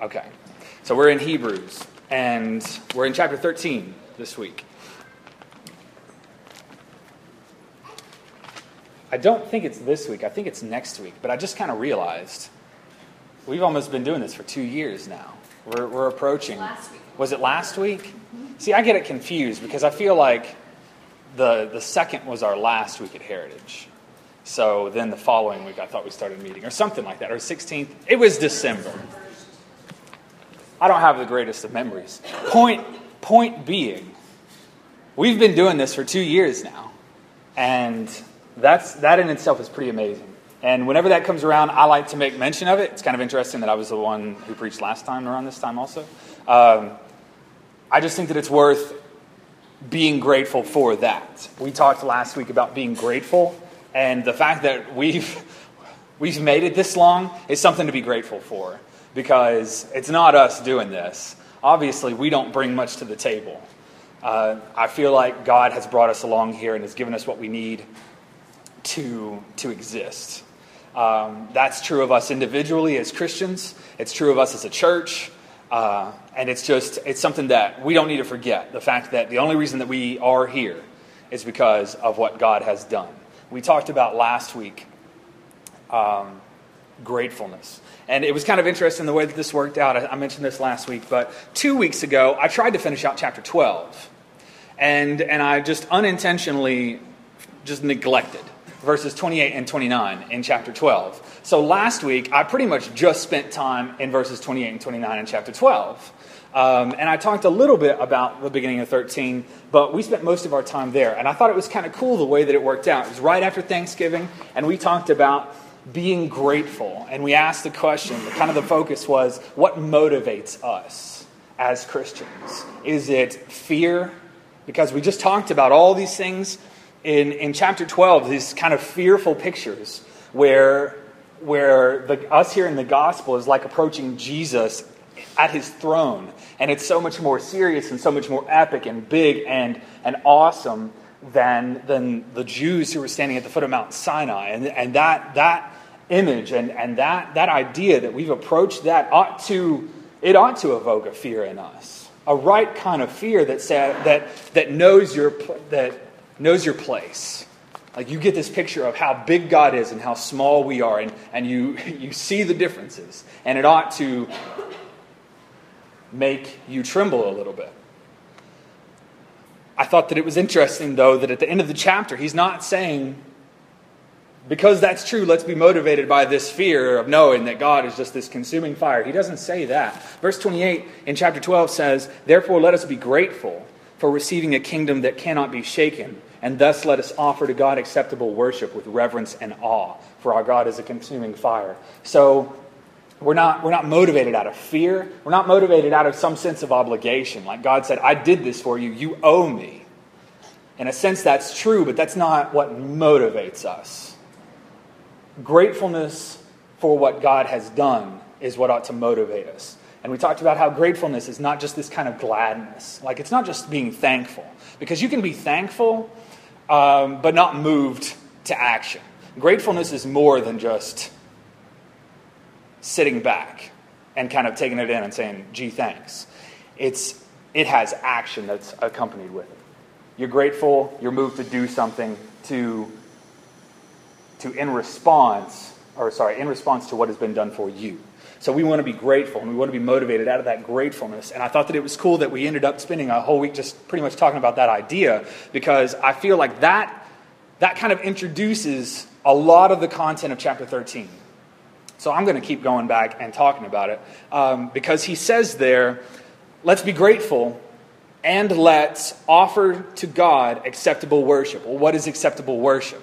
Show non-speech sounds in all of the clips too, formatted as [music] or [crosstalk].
Okay. So we're in Hebrews, and we're in chapter 13 this week. I don't think it's this week, I think it's next week, but I just kind of realized we've almost been doing this for two years now. We're, we're approaching. Last week. Was it last week? See, I get it confused because I feel like the, the second was our last week at Heritage. So then the following week, I thought we started meeting, or something like that, or 16th. It was December. I don't have the greatest of memories. Point, point being, we've been doing this for two years now, and that's, that in itself is pretty amazing. And whenever that comes around, I like to make mention of it. It's kind of interesting that I was the one who preached last time around this time, also. Um, I just think that it's worth being grateful for that. We talked last week about being grateful, and the fact that we've [laughs] we've made it this long is something to be grateful for because it's not us doing this. Obviously, we don't bring much to the table. Uh, I feel like God has brought us along here and has given us what we need to to exist. Um, that's true of us individually as Christians. It's true of us as a church. Uh, and it's just, it's something that we don't need to forget. The fact that the only reason that we are here is because of what God has done. We talked about last week um, gratefulness. And it was kind of interesting the way that this worked out. I, I mentioned this last week, but two weeks ago, I tried to finish out chapter 12. And, and I just unintentionally just neglected verses 28 and 29 in chapter 12. So last week, I pretty much just spent time in verses 28 and 29 in chapter 12. Um, and I talked a little bit about the beginning of 13, but we spent most of our time there. And I thought it was kind of cool the way that it worked out. It was right after Thanksgiving, and we talked about being grateful. And we asked the question, kind of the focus was what motivates us as Christians? Is it fear? Because we just talked about all these things in, in chapter 12, these kind of fearful pictures where, where the, us here in the gospel is like approaching Jesus at his throne. And it's so much more serious and so much more epic and big and, and awesome than, than the Jews who were standing at the foot of Mount Sinai. And, and that, that image and, and that, that idea that we've approached that ought to, it ought to evoke a fear in us. A right kind of fear that, that, that knows your, that knows your place. Like you get this picture of how big God is and how small we are, and, and you, [laughs] you see the differences. And it ought to make you tremble a little bit. I thought that it was interesting, though, that at the end of the chapter, he's not saying, because that's true, let's be motivated by this fear of knowing that God is just this consuming fire. He doesn't say that. Verse 28 in chapter 12 says, Therefore, let us be grateful for receiving a kingdom that cannot be shaken and thus let us offer to God acceptable worship with reverence and awe, for our God is a consuming fire. So we're not, we're not motivated out of fear. We're not motivated out of some sense of obligation. Like God said, I did this for you, you owe me. In a sense, that's true, but that's not what motivates us. Gratefulness for what God has done is what ought to motivate us. And we talked about how gratefulness is not just this kind of gladness. Like, it's not just being thankful. Because you can be thankful um, but not moved to action. Gratefulness is more than just sitting back and kind of taking it in and saying, gee, thanks. It's, it has action that's accompanied with it. You're grateful, you're moved to do something to, to in response, or sorry, in response to what has been done for you. So we want to be grateful and we want to be motivated out of that gratefulness. And I thought that it was cool that we ended up spending a whole week just pretty much talking about that idea because I feel like that, that kind of introduces a lot of the content of chapter 13. So I'm going to keep going back and talking about it um, because he says there, let's be grateful and let's offer to God acceptable worship. Well, what is acceptable worship?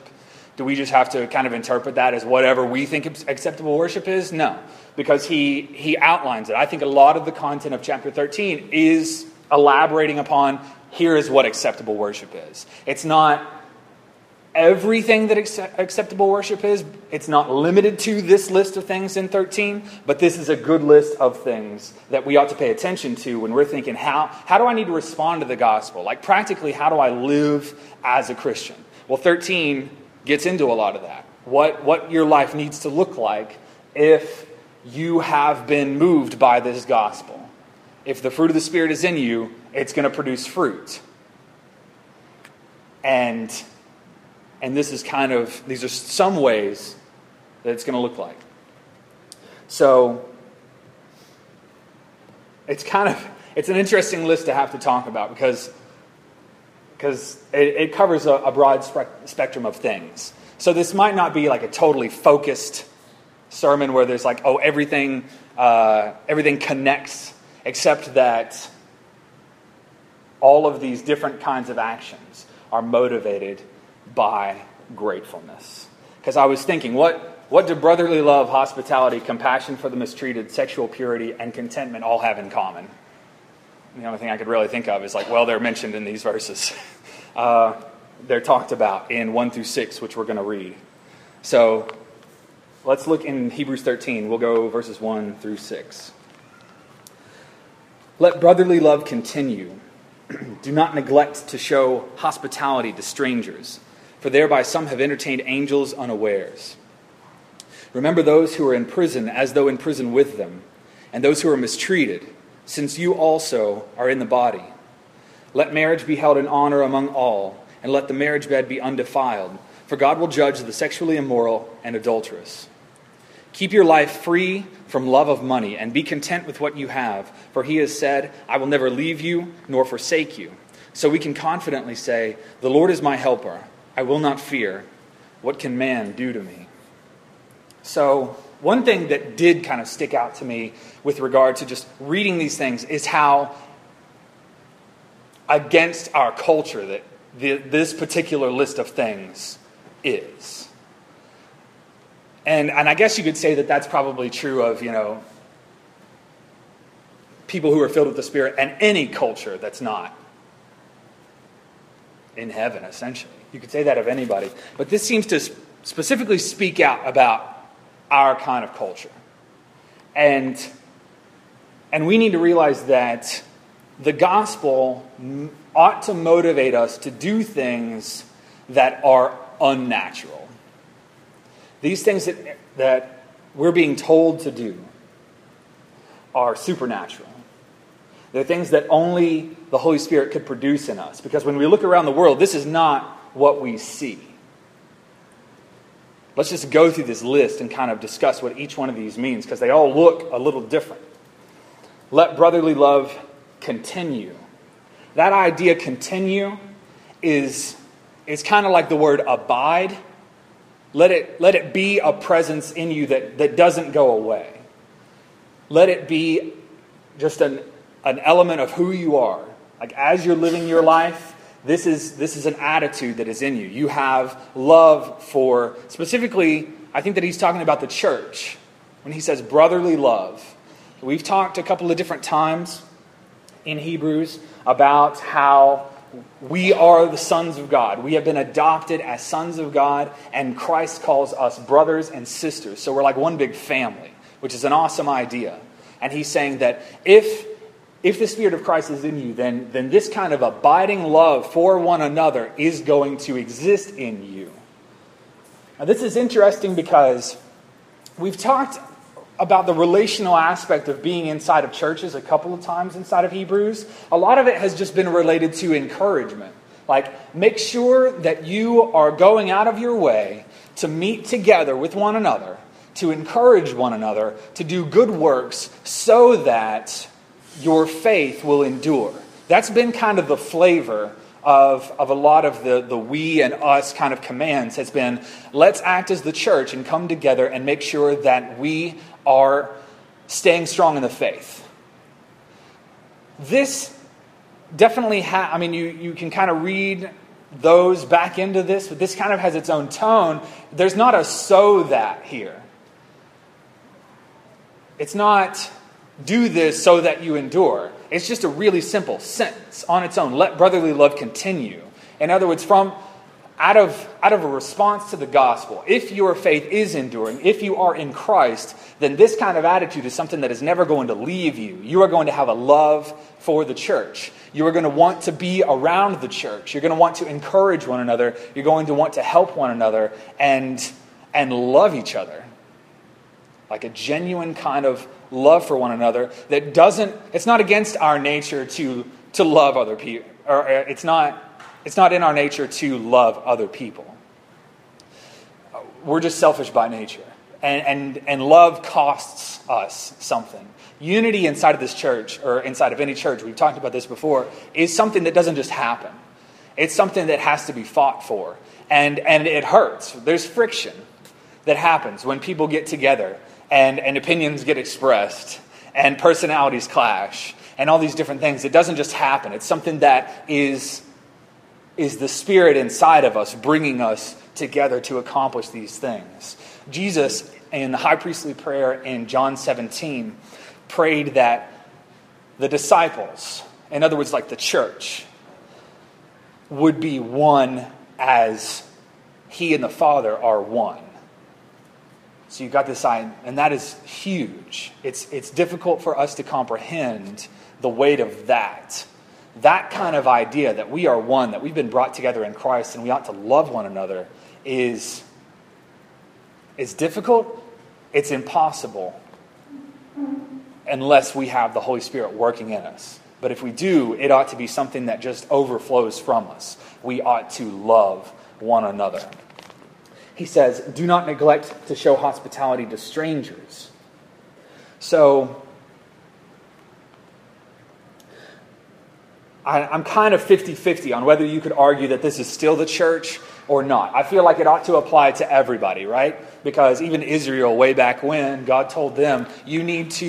Do we just have to kind of interpret that as whatever we think acceptable worship is? No because he, he outlines it. I think a lot of the content of chapter 13 is elaborating upon here is what acceptable worship is. It's not everything that acceptable worship is, it's not limited to this list of things in 13, but this is a good list of things that we ought to pay attention to when we're thinking, how, how do I need to respond to the gospel? Like, practically, how do I live as a Christian? Well, 13 gets into a lot of that. What, what your life needs to look like if you have been moved by this gospel. If the fruit of the Spirit is in you, it's going to produce fruit. And, and this is kind of, these are some ways that it's going to look like. So, it's kind of, it's an interesting list to have to talk about because, because it, it covers a, a broad spe- spectrum of things. So this might not be like a totally focused sermon where there's like, oh, everything, uh, everything connects, except that all of these different kinds of actions are motivated by gratefulness. Because I was thinking, what, what do brotherly love, hospitality, compassion for the mistreated, sexual purity, and contentment all have in common? The only thing I could really think of is like, well, they're mentioned in these verses. [laughs] Uh, they're talked about in 1 through 6, which we're going to read. So let's look in Hebrews 13. We'll go verses 1 through 6. Let brotherly love continue. [clears throat] Do not neglect to show hospitality to strangers, for thereby some have entertained angels unawares. Remember those who are in prison as though in prison with them, and those who are mistreated, since you also are in the body. Let marriage be held in honor among all, and let the marriage bed be undefiled, for God will judge the sexually immoral and adulterous. Keep your life free from love of money, and be content with what you have, for he has said, I will never leave you nor forsake you. So we can confidently say, The Lord is my helper. I will not fear. What can man do to me? So, one thing that did kind of stick out to me with regard to just reading these things is how against our culture that the, this particular list of things is. And, and I guess you could say that that's probably true of, you know, people who are filled with the Spirit and any culture that's not in heaven, essentially. You could say that of anybody. But this seems to specifically speak out about our kind of culture. And, and we need to realize that the gospel ought to motivate us to do things that are unnatural. These things that, that we're being told to do are supernatural. They're things that only the Holy Spirit could produce in us. Because when we look around the world, this is not what we see. Let's just go through this list and kind of discuss what each one of these means because they all look a little different. Let brotherly love continue. That idea, continue, is, is kind of like the word abide. Let it, let it be a presence in you that, that doesn't go away. Let it be just an, an element of who you are. Like as you're living your life, this is, this is an attitude that is in you. You have love for, specifically, I think that he's talking about the church when he says brotherly love. We've talked a couple of different times in Hebrews about how we are the sons of God. We have been adopted as sons of God, and Christ calls us brothers and sisters. So we're like one big family, which is an awesome idea. And he's saying that if if the Spirit of Christ is in you, then, then this kind of abiding love for one another is going to exist in you. Now, this is interesting because we've talked about the relational aspect of being inside of churches a couple of times inside of Hebrews. A lot of it has just been related to encouragement. Like, make sure that you are going out of your way to meet together with one another, to encourage one another, to do good works so that your faith will endure. That's been kind of the flavor of, of a lot of the, the we and us kind of commands has been let's act as the church and come together and make sure that we are staying strong in the faith. This definitely ha- I mean you, you can kind of read those back into this, but this kind of has its own tone. There's not a so that here. It's not do this so that you endure. It's just a really simple sentence on its own. Let brotherly love continue. In other words, from out of, out of a response to the gospel, if your faith is enduring, if you are in Christ, then this kind of attitude is something that is never going to leave you. You are going to have a love for the church. You are going to want to be around the church. You're going to want to encourage one another. You're going to want to help one another and, and love each other. like a genuine kind of love for one another that doesn't, it's not against our nature to, to love other people, or uh, it's not, it's not in our nature to love other people. We're just selfish by nature. And, and, and love costs us something. Unity inside of this church, or inside of any church, we've talked about this before, is something that doesn't just happen. It's something that has to be fought for. And, and it hurts. There's friction that happens when people get together and, and opinions get expressed and personalities clash and all these different things. It doesn't just happen, it's something that is, is the spirit inside of us bringing us together to accomplish these things. Jesus, in the high priestly prayer in John 17, prayed that the disciples, in other words, like the church, would be one as he and the Father are one. So you've got this sign, and that is huge. It's, it's difficult for us to comprehend the weight of that. That kind of idea that we are one, that we've been brought together in Christ, and we ought to love one another is, is difficult. It's impossible unless we have the Holy Spirit working in us. But if we do, it ought to be something that just overflows from us. We ought to love one another. He says, Do not neglect to show hospitality to strangers. So, I, am kind of 50 50 on whether you could argue that this is still the church or not. I feel like it ought to apply to everybody, right? Because even Israel, way back when, God told them, you need to,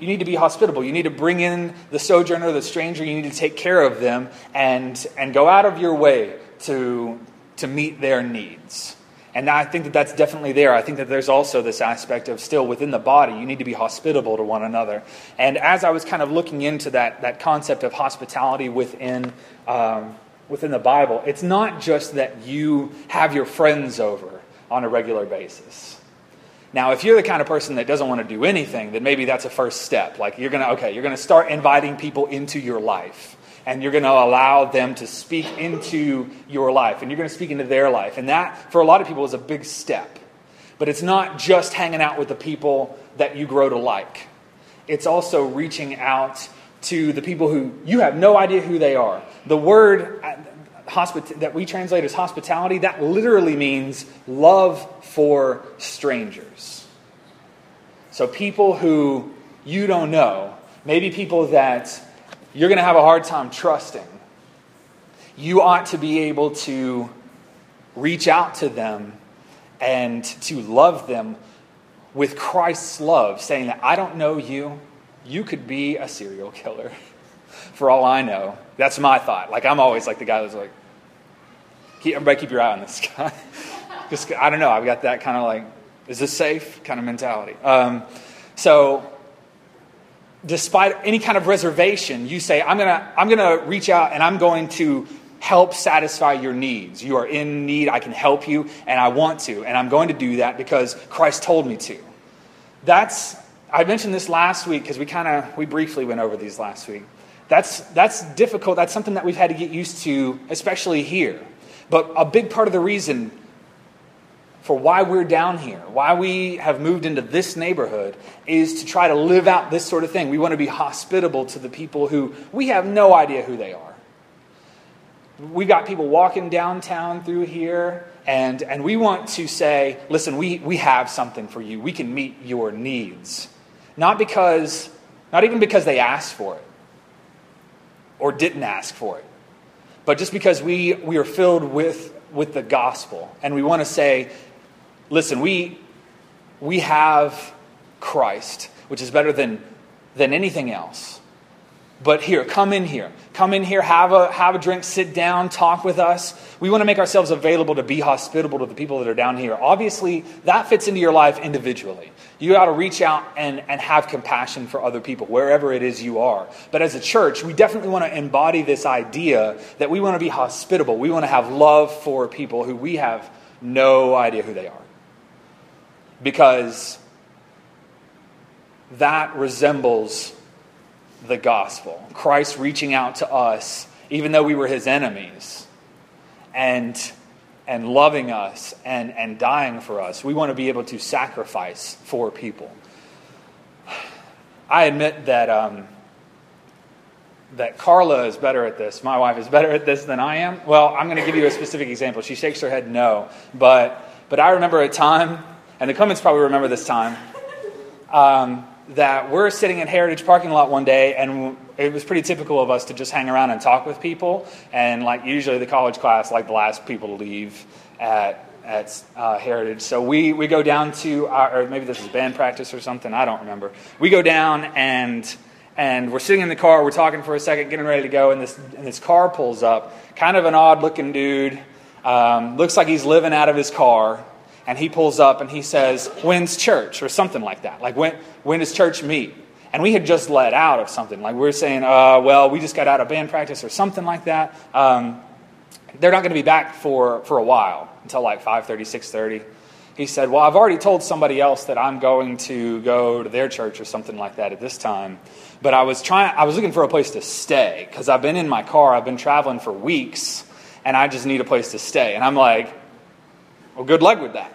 you need to be hospitable. You need to bring in the sojourner, the stranger. You need to take care of them and, and go out of your way to, to meet their needs. And I think that that's definitely there. I think that there's also this aspect of still within the body, you need to be hospitable to one another. And as I was kind of looking into that, that concept of hospitality within, um, within the Bible, it's not just that you have your friends over on a regular basis. Now, if you're the kind of person that doesn't want to do anything, then maybe that's a first step. Like you're going to, okay, you're going to start inviting people into your life and you're going to allow them to speak into your life and you're going to speak into their life. And that, for a lot of people, is a big step. But it's not just hanging out with the people that you grow to like, it's also reaching out to the people who you have no idea who they are. The word uh, that we translate as hospitality, that literally means love for strangers. So people who you don't know, maybe people that you're going to have a hard time trusting. You ought to be able to reach out to them and to love them with Christ's love, saying that I don't know you. You could be a serial killer [laughs] for all I know. That's my thought. Like, I'm always like the guy that's like, keep, everybody keep your eye on this [laughs] guy. Just, I don't know. I've got that kind of like, is this safe kind of mentality. Um, so, despite any kind of reservation, you say, I'm going to I'm going to reach out and I'm going to help satisfy your needs. You are in need, I can help you, and I want to, and I'm going to do that because Christ told me to. That's I mentioned this last week because we kind of we briefly went over these last week. That's that's difficult. That's something that we've had to get used to, especially here. But a big part of the reason for why we're down here, why we have moved into this neighborhood, is to try to live out this sort of thing. We want to be hospitable to the people who we have no idea who they are. We've got people walking downtown through here, and, and we want to say, listen, we, we have something for you. We can meet your needs. Not because, not even because they asked for it or didn't ask for it, but just because we, we are filled with, with the gospel. And we want to say, Listen, we, we have Christ, which is better than, than anything else. But here, come in here. Come in here, have a, have a drink, sit down, talk with us. We want to make ourselves available to be hospitable to the people that are down here. Obviously, that fits into your life individually. You got to reach out and, and have compassion for other people, wherever it is you are. But as a church, we definitely want to embody this idea that we want to be hospitable. We want to have love for people who we have no idea who they are because that resembles the gospel. Christ reaching out to us, even though we were his enemies, and, and loving us and, and dying for us. We want to be able to sacrifice for people. I admit that, um, that Carla is better at this. My wife is better at this than I am. Well, I'm going to give you a specific example. She shakes her head no. But, but I remember a time, and the Clements probably remember this time, um, that we're sitting in Heritage parking lot one day, and it was pretty typical of us to just hang around and talk with people. And like usually, the college class, like the last people to leave at at uh, Heritage. So we, we go down to, our, or maybe this is band practice or something, I don't remember. We go down and, and we're sitting in the car, we're talking for a second, getting ready to go, and this, and this car pulls up. Kind of an odd looking dude, um, looks like he's living out of his car. And he pulls up and he says, When's church? Or something like that. Like, when, when does church meet? And we had just let out of something. Like, we were saying, uh, Well, we just got out of band practice or something like that. Um, they're not going to be back for, for a while until like 5.30 6.30 he said well i've already told somebody else that i'm going to go to their church or something like that at this time but i was trying i was looking for a place to stay because i've been in my car i've been traveling for weeks and i just need a place to stay and i'm like well good luck with that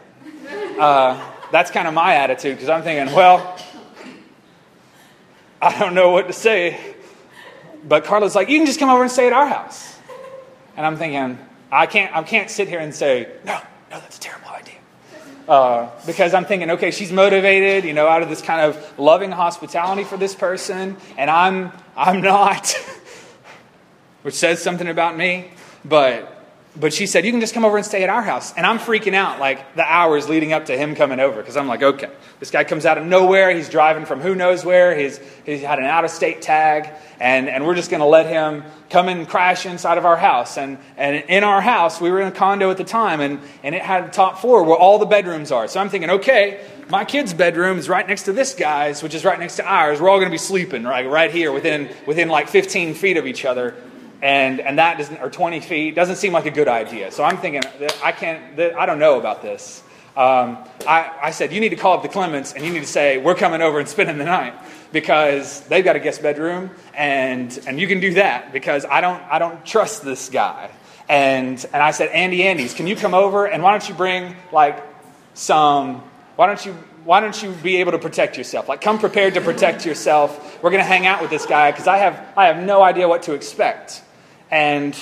uh, that's kind of my attitude because i'm thinking well i don't know what to say but carla's like you can just come over and stay at our house and I'm thinking, I can't, I can't sit here and say, no, no, that's a terrible idea. Uh, because I'm thinking, okay, she's motivated, you know, out of this kind of loving hospitality for this person, and I'm, I'm not, [laughs] which says something about me. But but she said, You can just come over and stay at our house. And I'm freaking out like the hours leading up to him coming over because I'm like, Okay, this guy comes out of nowhere. He's driving from who knows where. He's, he's had an out of state tag. And, and we're just going to let him come and crash inside of our house. And, and in our house, we were in a condo at the time, and, and it had a top floor where all the bedrooms are. So I'm thinking, okay, my kid's bedroom is right next to this guy's, which is right next to ours. We're all going to be sleeping right, right here within, within like 15 feet of each other and and that doesn't or 20 feet doesn't seem like a good idea. So I'm thinking I can't. I don't know about this. Um, I, I said you need to call up the Clements and you need to say we're coming over and spending the night because they've got a guest bedroom and and you can do that because I don't I don't trust this guy. And and I said Andy Andy's can you come over and why don't you bring like some why don't you why don't you be able to protect yourself? Like, come prepared to protect yourself. We're going to hang out with this guy because I have, I have no idea what to expect and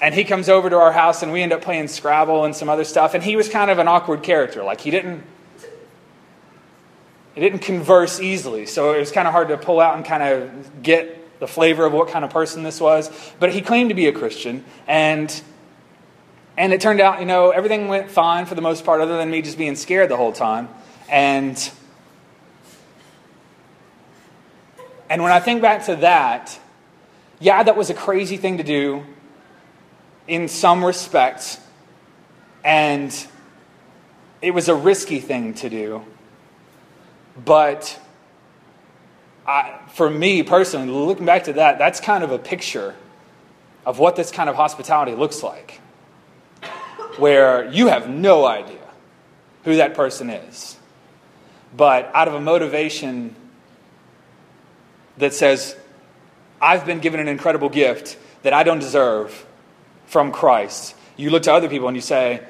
and he comes over to our house and we end up playing Scrabble and some other stuff. And he was kind of an awkward character. Like he didn't he didn't converse easily. So it was kind of hard to pull out and kind of get the flavor of what kind of person this was. But he claimed to be a Christian and and it turned out, you know, everything went fine for the most part, other than me just being scared the whole time. And and when I think back to that, yeah, that was a crazy thing to do in some respects, and it was a risky thing to do. But I, for me personally, looking back to that, that's kind of a picture of what this kind of hospitality looks like, where you have no idea who that person is. But out of a motivation that says, I've been given an incredible gift that I don't deserve from Christ. You look to other people and you say,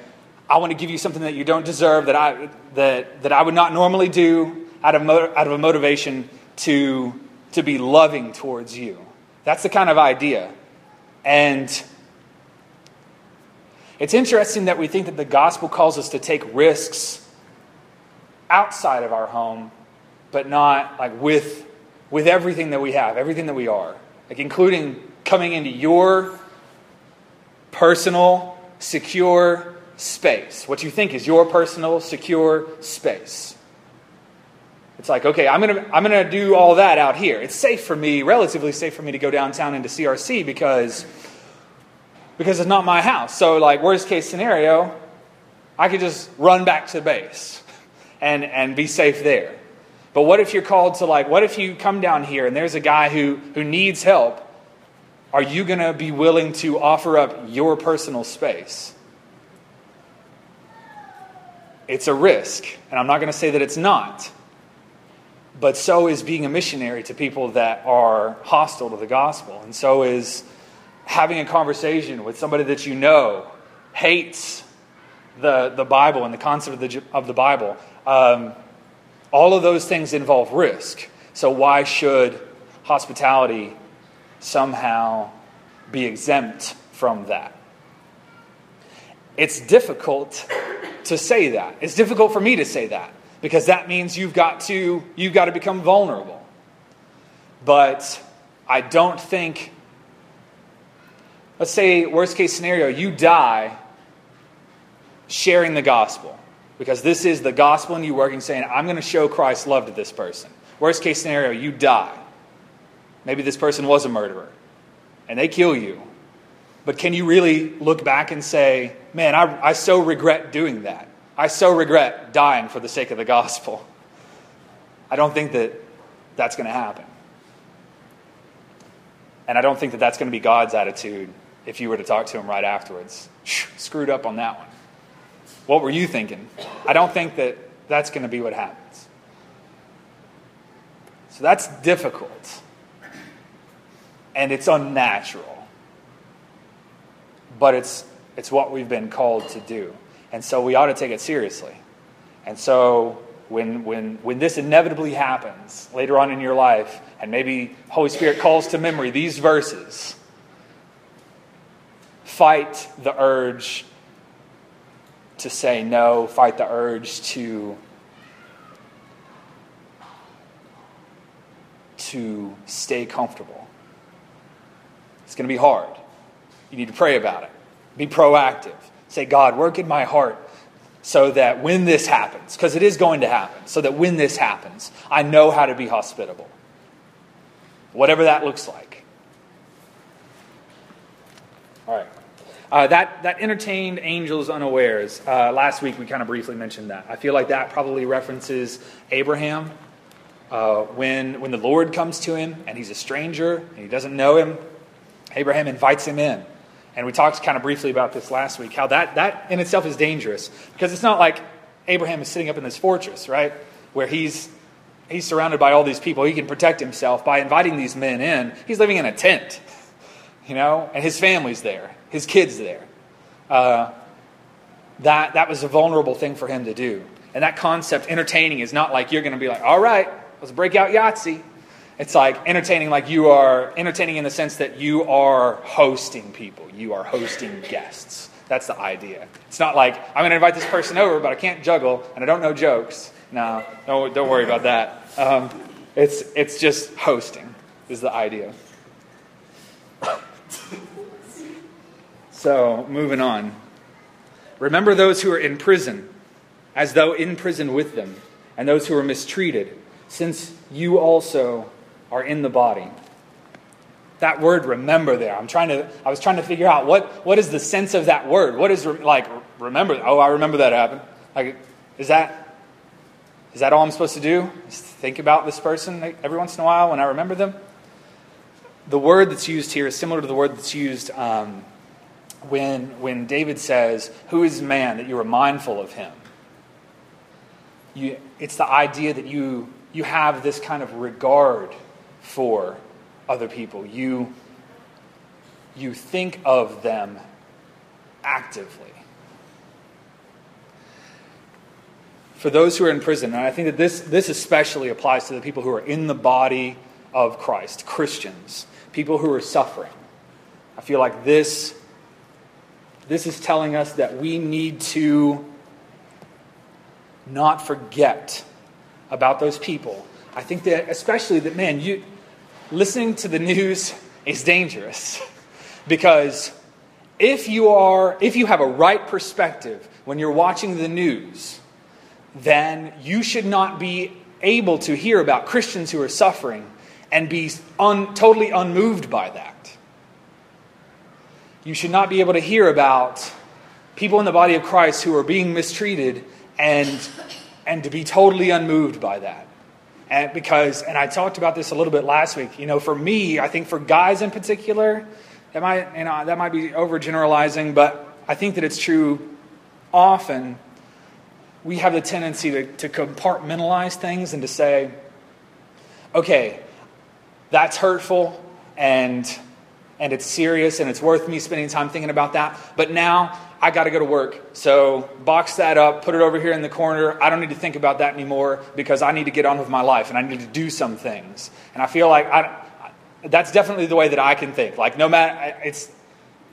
I want to give you something that you don't deserve, that I, that, that I would not normally do out of, out of a motivation to, to be loving towards you. That's the kind of idea. And it's interesting that we think that the gospel calls us to take risks outside of our home, but not like with with everything that we have, everything that we are, like including coming into your personal, secure space, what you think is your personal, secure space. It's like, okay, I'm going to I'm going to do all that out here. It's safe for me, relatively safe for me to go downtown into CRC because because it's not my house. So like worst case scenario, I could just run back to base and and be safe there. But what if you're called to, like, what if you come down here and there's a guy who, who needs help? Are you going to be willing to offer up your personal space? It's a risk, and I'm not going to say that it's not. But so is being a missionary to people that are hostile to the gospel. And so is having a conversation with somebody that you know hates the, the Bible and the concept of the, of the Bible, um, all of those things involve risk. So, why should hospitality somehow be exempt from that? It's difficult to say that. It's difficult for me to say that because that means you've got to you've got to become vulnerable. But I don't think let's say worst case scenario you die sharing the gospel because this is the gospel in you working saying I'm going to show Christ's love to this person. Worst case scenario you die. Maybe this person was a murderer and they kill you. But can you really look back and say, man, I, I so regret doing that? I so regret dying for the sake of the gospel. I don't think that that's going to happen. And I don't think that that's going to be God's attitude if you were to talk to him right afterwards. Screwed up on that one. What were you thinking? I don't think that that's going to be what happens. So that's difficult. And it's unnatural. But it's, it's what we've been called to do. And so we ought to take it seriously. And so when, when, when this inevitably happens later on in your life, and maybe Holy Spirit calls to memory these verses, fight the urge to say no, fight the urge to to stay comfortable. It's going to be hard. You need to pray about it. Be proactive. Say, God, work in my heart so that when this happens, because it is going to happen, so that when this happens, I know how to be hospitable. Whatever that looks like. All right. Uh, that, that entertained angels unawares. Uh, last week we kind of briefly mentioned that. I feel like that probably references Abraham. Uh, when, when the Lord comes to him and he's a stranger and he doesn't know him, Abraham invites him in. And we talked kind of briefly about this last week, how that, that in itself is dangerous. Because it's not like Abraham is sitting up in this fortress, right? Where he's, he's surrounded by all these people. He can protect himself by inviting these men in. He's living in a tent, [laughs] you know, and his family's there, his kids there. Uh, that, that was a vulnerable thing for him to do. And that concept, entertaining, is not like you're going to be like, all right, let's break out Yahtzee. It's like entertaining, like you are entertaining in the sense that you are hosting people, you are hosting [laughs] guests. That's the idea. It's not like I'm going to invite this person over, but I can't juggle and I don't know jokes. No, don't, don't worry about that. Um, it's, it's just hosting, is the idea. So, moving on. Remember those who are in prison, as though in prison with them, and those who are mistreated, since you also are in the body. That word remember there. I'm trying to I was trying to figure out what what is the sense of that word? What is like remember? Oh, I remember that happened. Like is that is that all I'm supposed to do? Just think about this person every once in a while when I remember them? The word that's used here is similar to the word that's used um, when, when David says, Who is man that you are mindful of him? You, it's the idea that you, you have this kind of regard for other people. You, you think of them actively. For those who are in prison, and I think that this, this especially applies to the people who are in the body of Christ, Christians, people who are suffering. I feel like this, this is telling us that we need to not forget about those people. I think that, especially that, man, you, listening to the news is dangerous [laughs] because if you are if you have a right perspective when you're watching the news then you should not be able to hear about Christians who are suffering and be un, totally unmoved by that. You should not be able to hear about people in the body of Christ who are being mistreated and, and to be totally unmoved by that. And because, and I talked about this a little bit last week. You know, for me, I think for guys in particular, that might, you know, that might be overgeneralizing, but I think that it's true often. We have the tendency to, to compartmentalize things and to say, okay, that's hurtful and and it's serious and it's worth me spending time thinking about that. But now I got to go to work. So box that up, put it over here in the corner. I don't need to think about that anymore because I need to get on with my life and I need to do some things. And I feel like I, that's definitely the way that I can think. Like, no matter, it's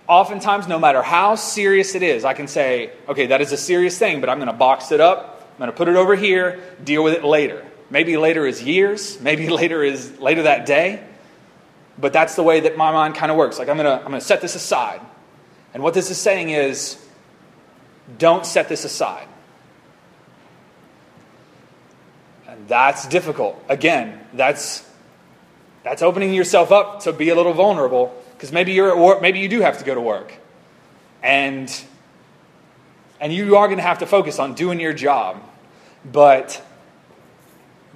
oftentimes, no matter how serious it is, I can say, okay, that is a serious thing, but I'm going to box it up. I'm going to put it over here, deal with it later. Maybe later is years, maybe [laughs] later is later that day. But that's the way that my mind kind of works. Like, I'm going to, I'm going to set this aside. And what this is saying is don't set this aside. And that's difficult. Again, that's, that's opening yourself up to be a little vulnerable because maybe you're at work, maybe you do have to go to work. And, and you are going to have to focus on doing your job. But,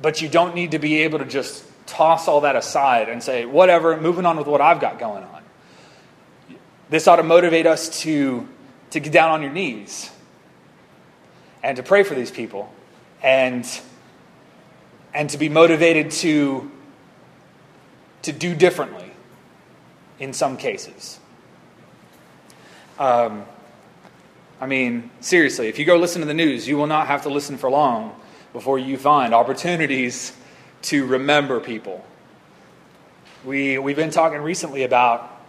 but you don't need to be able to just toss all that aside and say, whatever, moving on with what I've got going on. This ought to motivate us to, to get down on your knees and to pray for these people and, and to be motivated to, to do differently in some cases. Um, I mean, seriously, if you go listen to the news, you will not have to listen for long before you find opportunities to remember people. We, we've been talking recently about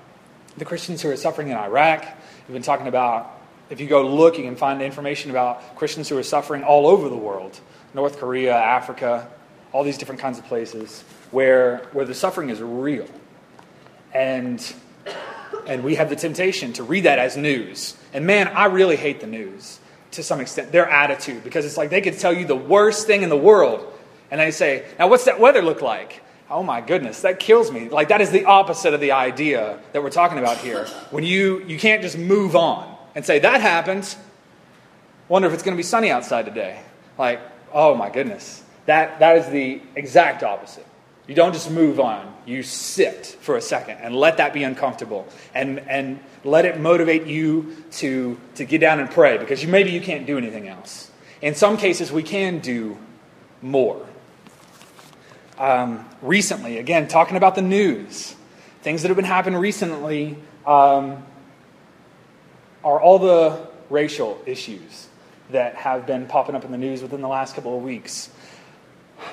the Christians who are suffering in Iraq. We've been talking about, if you go looking and find information about Christians who are suffering all over the world North Korea, Africa, all these different kinds of places where, where the suffering is real. And, and we have the temptation to read that as news. And man, I really hate the news to some extent, their attitude, because it's like they could tell you the worst thing in the world. And they say, Now, what's that weather look like? Oh my goodness, that kills me. Like that is the opposite of the idea that we're talking about here. When you you can't just move on and say that happened. Wonder if it's going to be sunny outside today. Like, oh my goodness. That that is the exact opposite. You don't just move on. You sit for a second and let that be uncomfortable and and let it motivate you to to get down and pray because you, maybe you can't do anything else. In some cases we can do more um, recently. Again, talking about the news, things that have been happening recently um, are all the racial issues that have been popping up in the news within the last couple of weeks,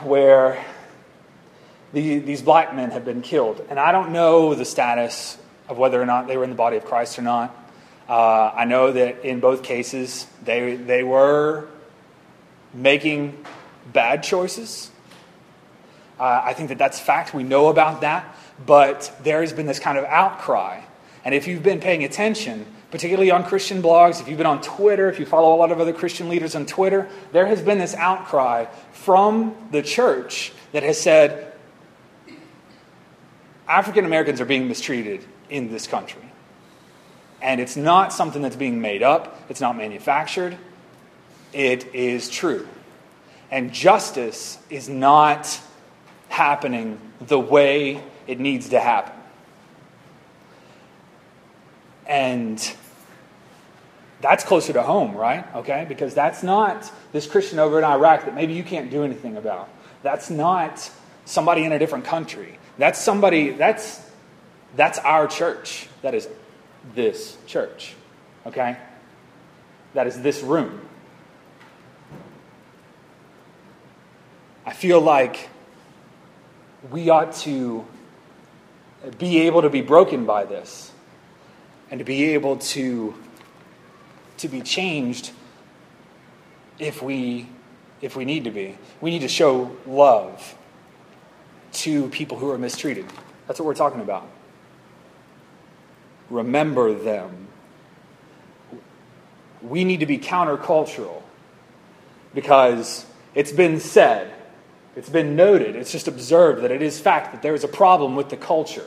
where the, these black men have been killed. And I don't know the status of whether or not they were in the body of Christ or not. Uh, I know that in both cases, they, they were making bad choices uh, I think that that's fact. We know about that. But there has been this kind of outcry. And if you've been paying attention, particularly on Christian blogs, if you've been on Twitter, if you follow a lot of other Christian leaders on Twitter, there has been this outcry from the church that has said African Americans are being mistreated in this country. And it's not something that's being made up, it's not manufactured, it is true. And justice is not happening the way it needs to happen. And that's closer to home, right? Okay? Because that's not this Christian over in Iraq that maybe you can't do anything about. That's not somebody in a different country. That's somebody, that's, that's our church. That is this church. Okay? That is this room. I feel like we ought to be able to be broken by this and to be able to, to be changed if we, if we need to be. We need to show love to people who are mistreated. That's what we're talking about. Remember them. We need to be countercultural because it's been said it's been noted, it's just observed that it is fact that there is a problem with the culture.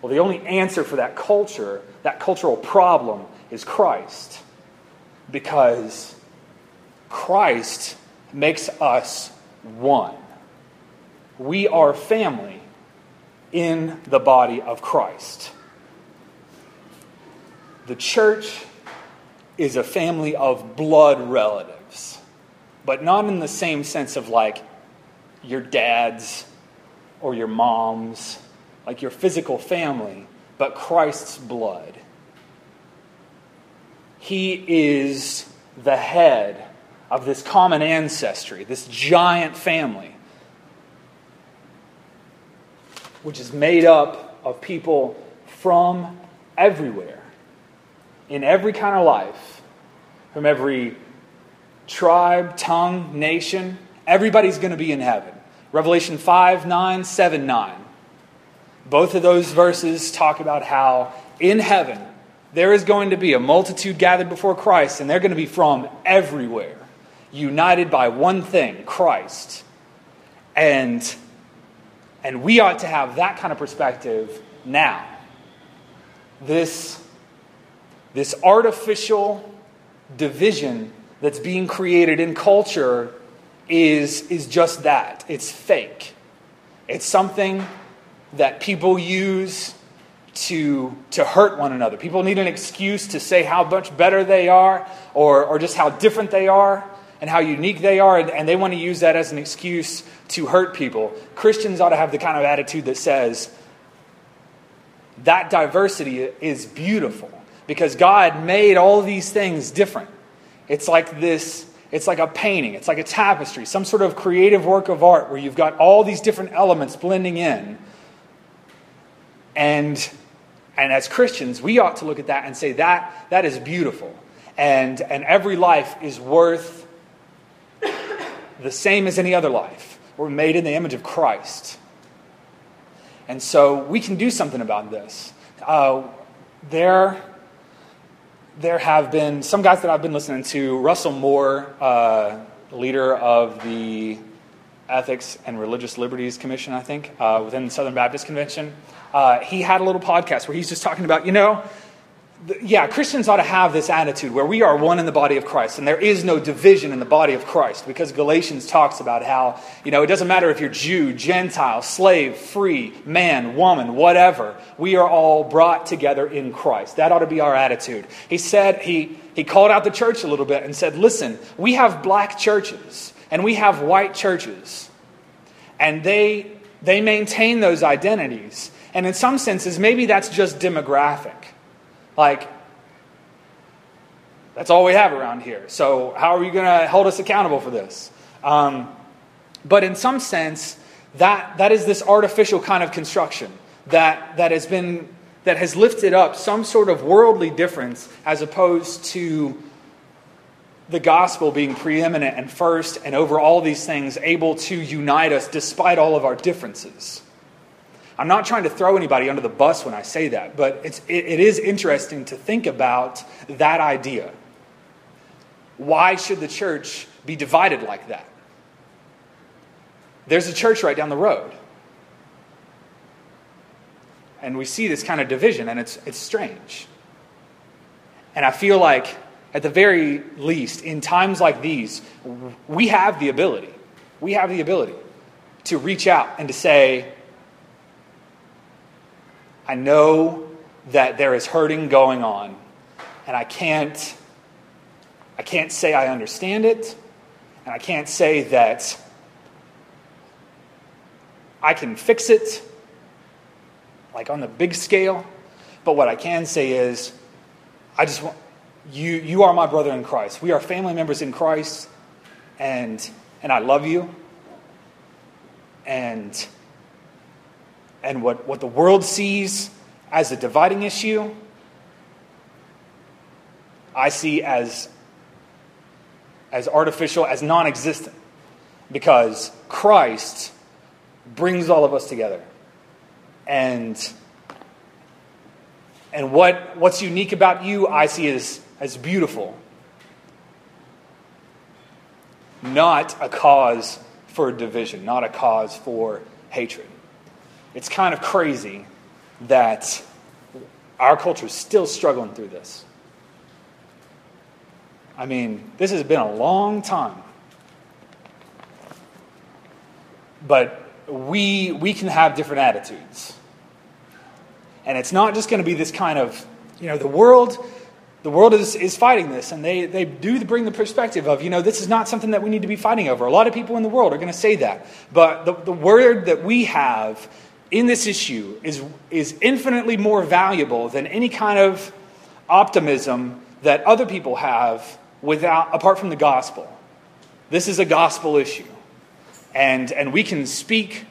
Well, the only answer for that culture, that cultural problem, is Christ. Because Christ makes us one. We are family in the body of Christ. The church is a family of blood relatives, but not in the same sense of like your dad's or your mom's, like your physical family, but Christ's blood. he is the head of this common ancestry, this giant family, which is made up of people from everywhere, in every kind of life, from every tribe, tongue, nation. Everybody's going to be in heaven. Revelation 5 9, 7 9. Both of those verses talk about how in heaven there is going to be a multitude gathered before Christ, and they're going to be from everywhere, united by one thing Christ. And, and we ought to have that kind of perspective now. This, this artificial division that's being created in culture is, is just that it's fake. It's something that people use to, to hurt one another. People need an excuse to say how much better they are or, or just how different they are and how unique they are, and, and they want to use that as an excuse to hurt people. Christians ought to have the kind of attitude that says that diversity is beautiful because God made all these things different. It's like this. It's like a painting, it's like a tapestry, some sort of creative work of art where you've got all these different elements blending in. And and as Christians, we ought to look at that and say that that is beautiful. And, and every life is worth the same as any other life. We're made in the image of Christ. And so we can do something about this. Uh, there, there have been some guys that I've been listening to. Russell Moore, uh, leader of the Ethics and Religious Liberties Commission, I think, uh, within the Southern Baptist Convention uh, he had a little podcast where he's just talking about, you know, yeah, Christians ought to have this attitude where we are one in the body of Christ and there is no division in the body of Christ because Galatians talks about how, you know, it doesn't matter if you're Jew, Gentile, slave, free, man, woman, whatever. We are all brought together in Christ. That ought to be our attitude. He said, he, he called out the church a little bit and said, listen, we have black churches and we have white churches and they, they maintain those identities. And in some senses, maybe that's just demographic. Like, that's all we have around here. So, how are you going to hold us accountable for this? Um, but in some sense, that, that is this artificial kind of construction that, that has been that has lifted up some sort of worldly difference as opposed to the gospel being preeminent and first and over all these things able to unite us despite all of our differences. I'm not trying to throw anybody under the bus when I say that, but it's, it, it is interesting to think about that idea. Why should the church be divided like that? There's a church right down the road. And we see this kind of division, and it's, it's strange. And I feel like, at the very least, in times like these, we have the ability, we have the ability to reach out and to say, I know that there is hurting going on, and I can't, I can't say I understand it, and I can't say that I can fix it, like on the big scale. But what I can say is, I just want you. You are my brother in Christ. We are family members in Christ, and and I love you. And and what, what the world sees as a dividing issue, I see as, as artificial, as non existent, because Christ brings all of us together. And, and what, what's unique about you, I see as, as beautiful, not a cause for division, not a cause for hatred. It's kind of crazy that our culture is still struggling through this. I mean, this has been a long time. But we, we can have different attitudes. And it's not just going to be this kind of, you know, the world, the world is, is fighting this, and they, they do bring the perspective of, you know, this is not something that we need to be fighting over. A lot of people in the world are going to say that. But the, the word that we have in this issue is, is infinitely more valuable than any kind of optimism that other people have without, apart from the gospel. This is a gospel issue. And, and we can speak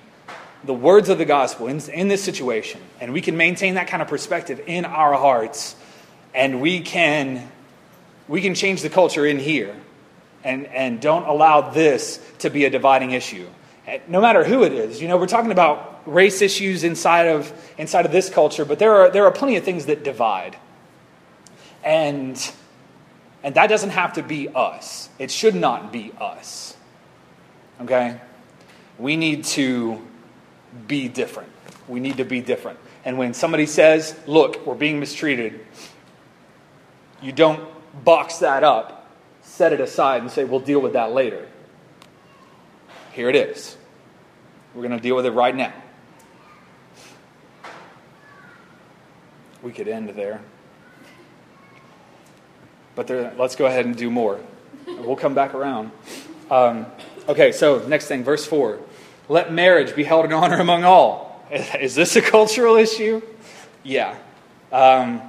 the words of the gospel in, in this situation, and we can maintain that kind of perspective in our hearts, and we can, we can change the culture in here and, and don't allow this to be a dividing issue. No matter who it is, you know, we're talking about race issues inside of, inside of this culture, but there are, there are plenty of things that divide. And, and that doesn't have to be us. It should not be us. Okay? We need to be different. We need to be different. And when somebody says, look, we're being mistreated, you don't box that up, set it aside, and say, we'll deal with that later. Here it is. We're going to deal with it right now. We could end there. But there, let's go ahead and do more. We'll come back around. Um, okay, so next thing, verse 4. Let marriage be held in honor among all. [laughs] Is this a cultural issue? Yeah. Um,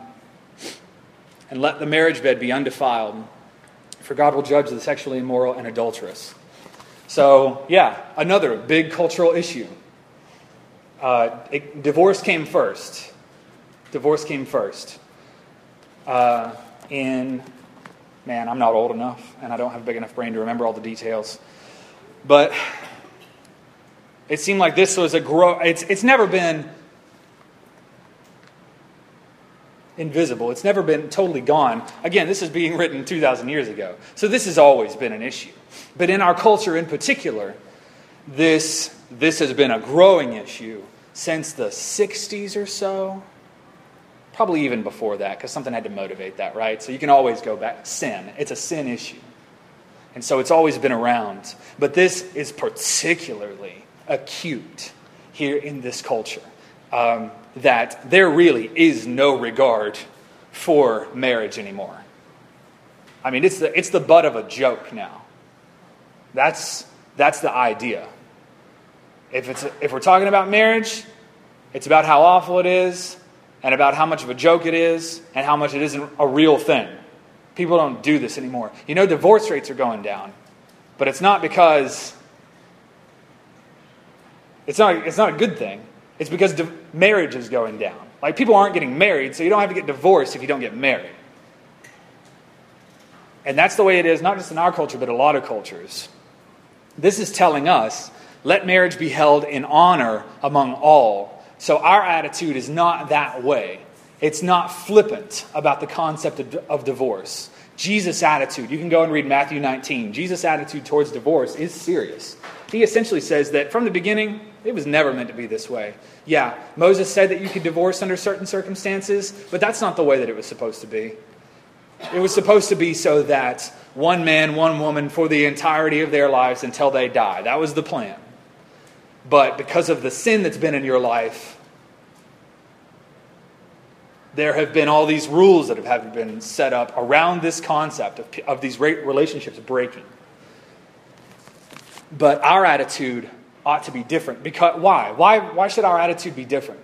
and let the marriage bed be undefiled, for God will judge the sexually immoral and adulterous. So, yeah, another big cultural issue. Uh, it, divorce came first. Divorce came first. Uh, in, man, I'm not old enough, and I don't have a big enough brain to remember all the details. But it seemed like this was a grow. It's, it's never been invisible. It's never been totally gone. Again, this is being written 2,000 years ago. So this has always been an issue. But in our culture in particular, this, this has been a growing issue since the 60s or so. Probably even before that, because something had to motivate that, right? So you can always go back. Sin. It's a sin issue. And so it's always been around. But this is particularly acute here in this culture um, that there really is no regard for marriage anymore. I mean, it's the, it's the butt of a joke now. That's, that's the idea. If, it's, if we're talking about marriage, it's about how awful it is, and about how much of a joke it is, and how much it isn't a real thing. People don't do this anymore. You know, divorce rates are going down, but it's not because it's not, it's not a good thing. It's because marriage is going down. Like, people aren't getting married, so you don't have to get divorced if you don't get married. And that's the way it is, not just in our culture, but a lot of cultures. This is telling us let marriage be held in honor among all. So our attitude is not that way. It's not flippant about the concept of, of divorce. Jesus' attitude, you can go and read Matthew 19. Jesus' attitude towards divorce is serious. He essentially says that from the beginning, it was never meant to be this way. Yeah, Moses said that you could divorce under certain circumstances, but that's not the way that it was supposed to be. It was supposed to be so that one man, one woman, for the entirety of their lives until they die. That was the plan. But because of the sin that's been in your life, there have been all these rules that have been set up around this concept of, of these relationships breaking. But our attitude ought to be different. Because why? Why, why should our attitude be different?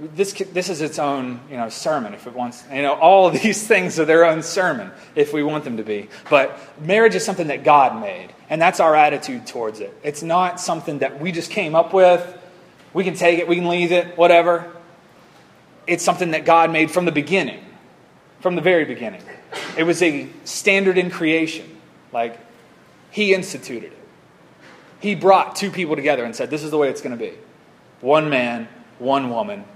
This, this is its own you know, sermon if it wants. You know, all [laughs] these things are their own sermon if we want them to be. But marriage is something that God made, and that's our attitude towards it. It's not something that we just came up with. We can take it, we can leave it, whatever. It's something that God made from the beginning, from the very beginning. It was a standard in creation. Like, He instituted it. He brought two people together and said, This is the way it's going to be one man, one woman.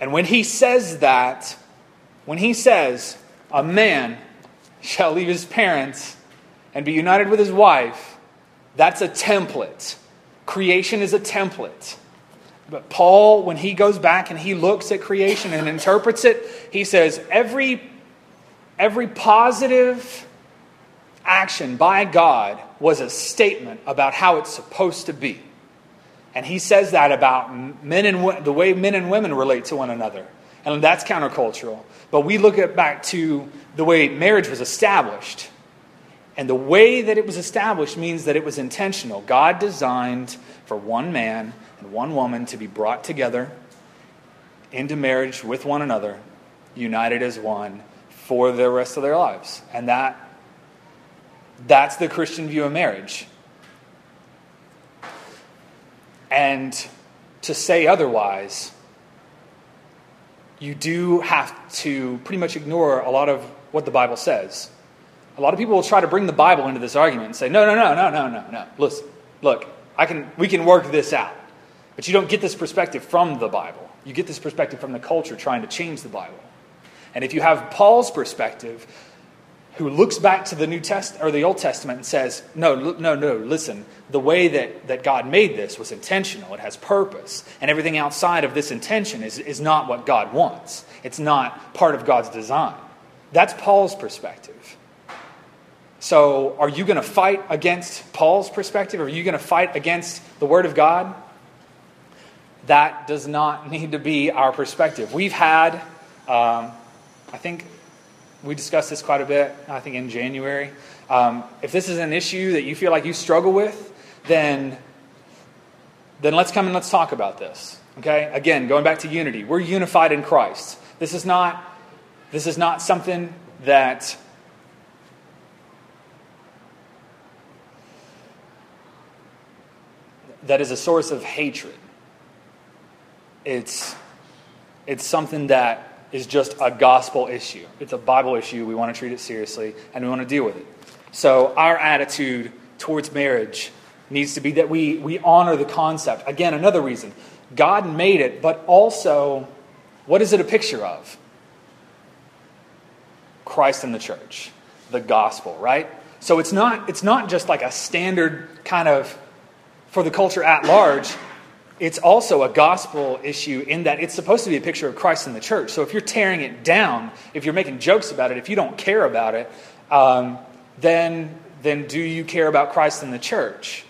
And when he says that, when he says, A man shall leave his parents and be united with his wife, that's a template. Creation is a template. But Paul, when he goes back and he looks at creation and interprets it, he says every, every positive action by God was a statement about how it's supposed to be. And he says that about men and the way men and women relate to one another. And that's countercultural. But we look at back to the way marriage was established. And the way that it was established means that it was intentional. God designed for one man and one woman to be brought together into marriage with one another, united as one for the rest of their lives. And that that's the Christian view of marriage. And to say otherwise, you do have to pretty much ignore a lot of what the Bible says. A lot of people will try to bring the Bible into this argument and say, no, no, no, no, no, no, no. Listen, look, I can, we can work this out. But you don't get this perspective from the Bible. You get this perspective from the culture trying to change the Bible. And if you have Paul's perspective, who looks back to the New Test or the Old Testament and says, "No, no, no, listen. The way that, that God made this was intentional. It has purpose, and everything outside of this intention is, is not what God wants. It's not part of God's design." That's Paul's perspective. So, are you going to fight against Paul's perspective? Are you going to fight against the Word of God? That does not [laughs] need to be our perspective. We've had, um, I think, we discussed this quite a bit, I think, in January. Um, if this is an issue that you feel like you struggle with, then, then let's come and let's talk about this. Okay? Again, going back to unity, we're unified in Christ. This is not, this is not something that that is a source of hatred. It's, it's something that is just a gospel issue. It's a Bible issue. We want to treat it seriously and we want to deal with it. So, our attitude towards marriage needs to be that we, we honor the concept. Again, another reason God made it, but also, what is it a picture of? Christ and the church, the gospel, right? So it's not, it's not just like a standard kind of for the culture at large, it's also a gospel issue in that it's supposed to be a picture of Christ in the church. So if you're tearing it down, if you're making jokes about it, if you don't care about it, um, then, then do you care about Christ in the church?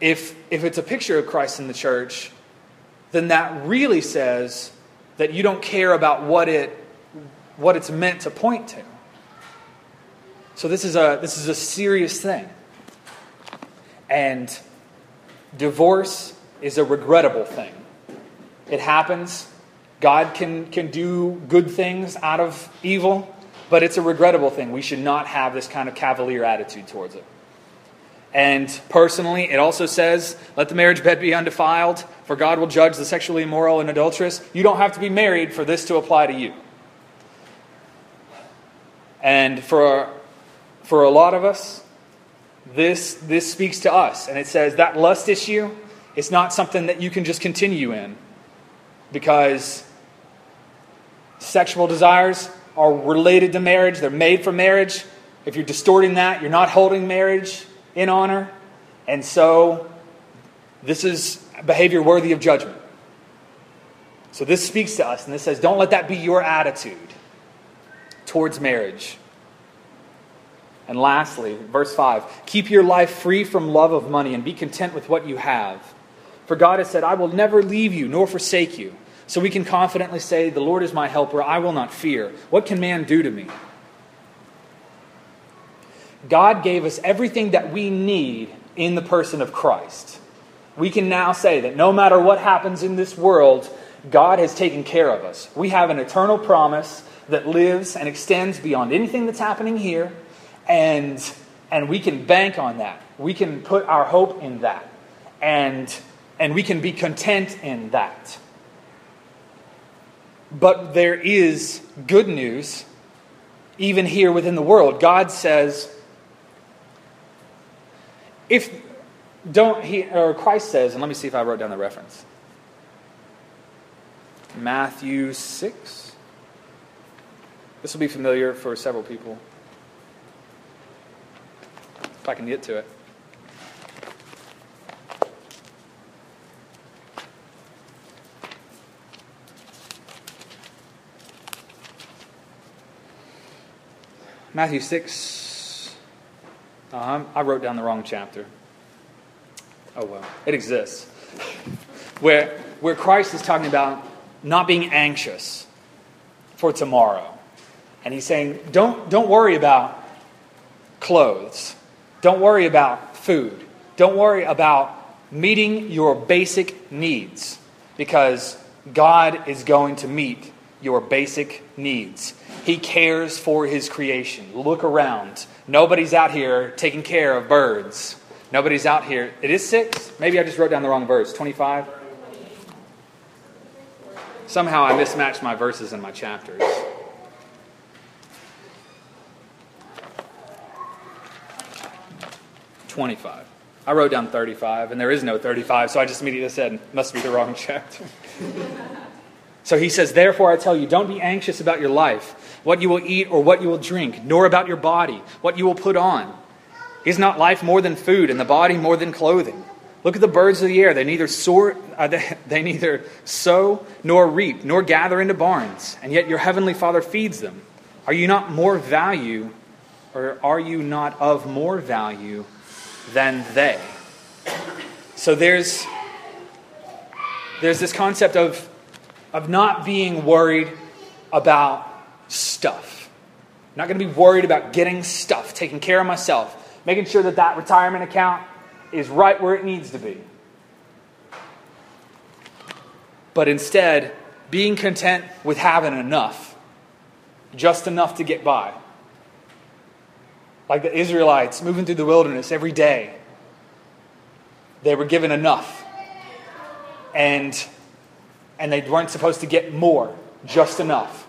If, if it's a picture of Christ in the church, then that really says that you don't care about what, it, what it's meant to point to. So this is a, this is a serious thing. And Divorce is a regrettable thing. It happens. God can, can do good things out of evil, but it's a regrettable thing. We should not have this kind of cavalier attitude towards it. And personally, it also says, let the marriage bed be undefiled, for God will judge the sexually immoral and adulterous. You don't have to be married for this to apply to you. And for, for a lot of us, this, this speaks to us. And it says that lust issue is not something that you can just continue in because sexual desires are related to marriage, they're made for marriage. If you're distorting that, you're not holding marriage in honor. And so, this is behavior worthy of judgment. So, this speaks to us, and this says, don't let that be your attitude towards marriage. And lastly, verse 5 keep your life free from love of money and be content with what you have. For God has said, I will never leave you nor forsake you. So we can confidently say, The Lord is my helper, I will not fear. What can man do to me? God gave us everything that we need in the person of Christ. We can now say that no matter what happens in this world, God has taken care of us. We have an eternal promise that lives and extends beyond anything that's happening here and, and we can bank on that. We can put our hope in that. And, and we can be content in that. But there is good news even here within the world. God says, if don't he or Christ says, and let me see if I wrote down the reference. Matthew 6. This will be familiar for several people. if I can get to it. Matthew 6. Uh, I wrote down the wrong chapter. Oh well, it exists. where, where Christ is talking about not being anxious for tomorrow. And he's saying, don't, don't worry about clothes. Don't worry about food. Don't worry about meeting your basic needs because God is going to meet your basic needs. He cares for his creation. Look around. Nobody's out here taking care of birds. Nobody's out here. It is six? Maybe I just wrote down the wrong verse. 25? Somehow I mismatched my verses and my chapters. Twenty-five. I wrote down thirty-five, and there is no thirty-five, so I just immediately said, "Must be the wrong [laughs] chapter." so he says, "Therefore I tell you, don't be anxious about your life, what you will eat or what you will drink, nor about your body, what you will put on. Is not life more than food, and the body more than clothing?" Look at the birds of the air. They neither, soar, uh, they, [laughs] they neither sow nor reap nor gather into barns, and yet your heavenly Father feeds them. Are you not more value, or are you not of more value than they? So there's, there's this concept of, of not being worried about stuff. I'm not going to be worried about getting stuff, taking care of myself, making sure that that retirement account is right where it needs to be. But instead, being content with having enough, just enough to get by. Like the Israelites moving through the wilderness every day, they were given enough. And, and they weren't supposed to get more, just enough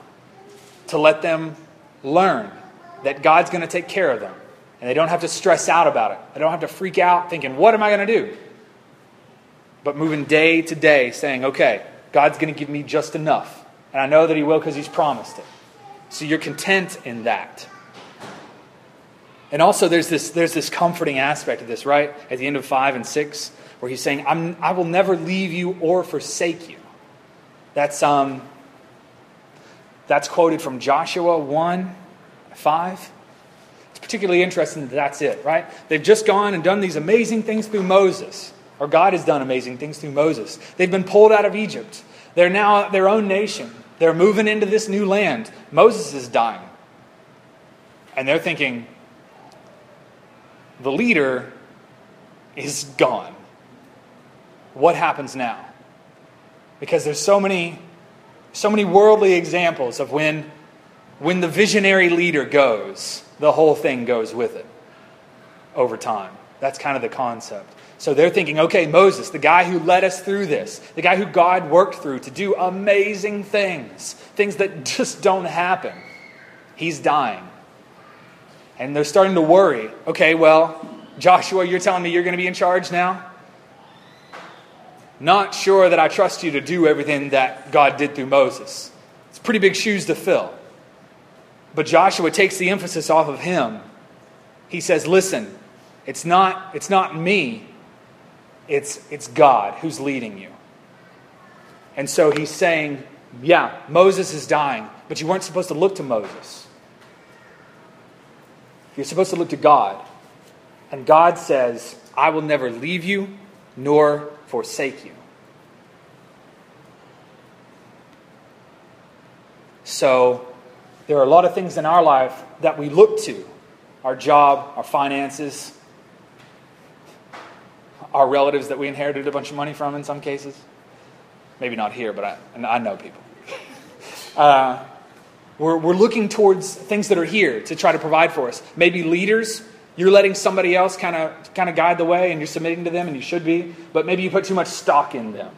to let them learn that God's going to take care of them. And they don't have to stress out about it. They don't have to freak out thinking, what am I going to do? But moving day to day, saying, okay, God's going to give me just enough. And I know that He will because He's promised it. So you're content in that. And also, there's this, there's this comforting aspect of this, right? At the end of 5 and 6, where He's saying, I will never leave you or forsake you. That's, um, that's quoted from Joshua 1 5 It's particularly interesting that that's it, right? They've just gone and done these amazing things through Moses, or God has done amazing things through Moses. They've been pulled out of Egypt. They're now their own nation. They're moving into this new land. Moses is dying. And they're thinking, the leader is gone. What happens now? Because there's so many so many worldly examples of when when the visionary leader goes, the whole thing goes with it over time. That's kind of the concept. So they're thinking, okay, Moses, the guy who led us through this, the guy who God worked through to do amazing things, things that [laughs] just don't happen, he's dying. And they're starting to worry. Okay, well, Joshua, you're telling me you're going to be in charge now? Not sure that I trust you to do everything that God did through Moses. It's pretty big shoes to fill. But Joshua takes the emphasis off of him. He says, Listen, it's not, it's not me, it's, it's God who's leading you. And so he's saying, Yeah, Moses is dying, but you weren't supposed to look to Moses. You're supposed to look to God. And God says, I will never leave you nor forsake you. So there are a lot of things in our life that we look to our job, our finances, our relatives that we inherited a bunch of money from in some cases. Maybe not here, but I, I know people. Uh, we're, we're looking towards things that are here to try to provide for us. Maybe leaders, you're letting somebody else kind of kind of guide the way and you're submitting to them and you should be, but maybe you put too much stock in them.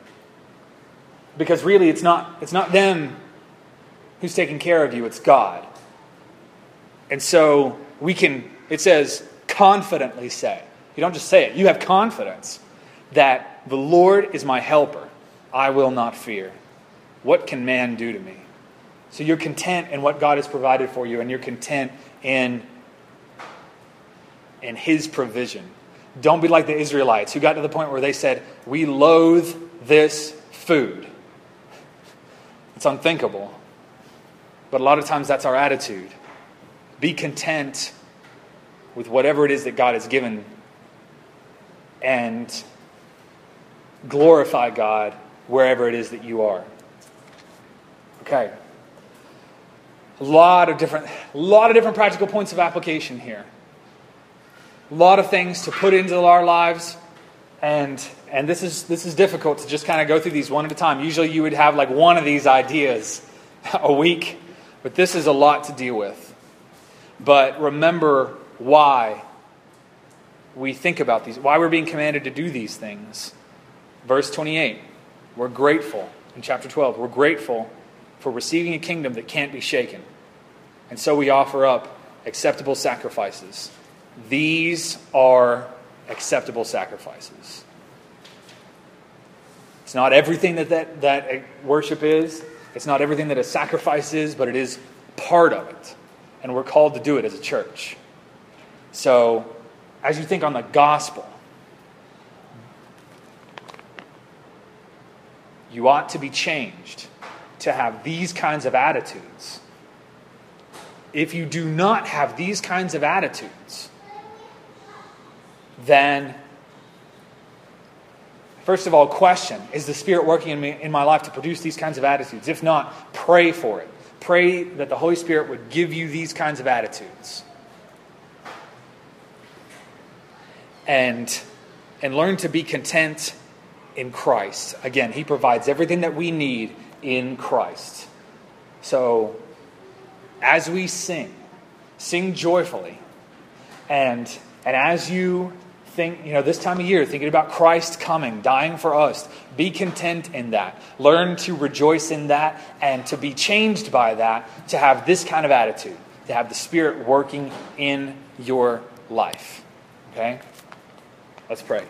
Because really it's not it's not them who's taking care of you, it's God. And so we can, it says, confidently say. You don't just say it, you have confidence that the Lord is my helper. I will not fear. What can man do to me? So you're content in what God has provided for you, and you're content in, in His provision. Don't be like the Israelites who got to the point where they said, We loathe this food. It's unthinkable. But a lot of times that's our attitude. Be content with whatever it is that God has given and glorify God wherever it is that you are. Okay. A lot of different a lot of different practical points of application here. A lot of things to put into our lives and and this is this is difficult to just kind of go through these one at a time. Usually you would have like one of these ideas [laughs] a week But this is a lot to deal with. But remember why we think about these, why we're being commanded to do these things. Verse 28, we're grateful. In chapter 12, we're grateful for receiving a kingdom that can't be shaken. And so we offer up acceptable sacrifices. These are acceptable sacrifices. It's not everything that, that, that worship is, it's not everything that a sacrifice is, but it is part of it. And we're called to do it as a church. So, as you think on the gospel, you ought to be changed to have these kinds of attitudes. If you do not have these kinds of attitudes, then first of all, question Is the Spirit working in, me, in my life to produce these kinds of attitudes? If not, pray for it. Pray that the Holy Spirit would give you these kinds of attitudes. And, and learn to be content in Christ. Again, He provides everything that we need in Christ. So, as we sing, sing joyfully. And, and as you think, you know, this time of year, thinking about Christ coming, dying for us, be content in that. Learn to rejoice in that and to be changed by that, to have this kind of attitude, to have the Spirit working in your life. Okay? Let's pray.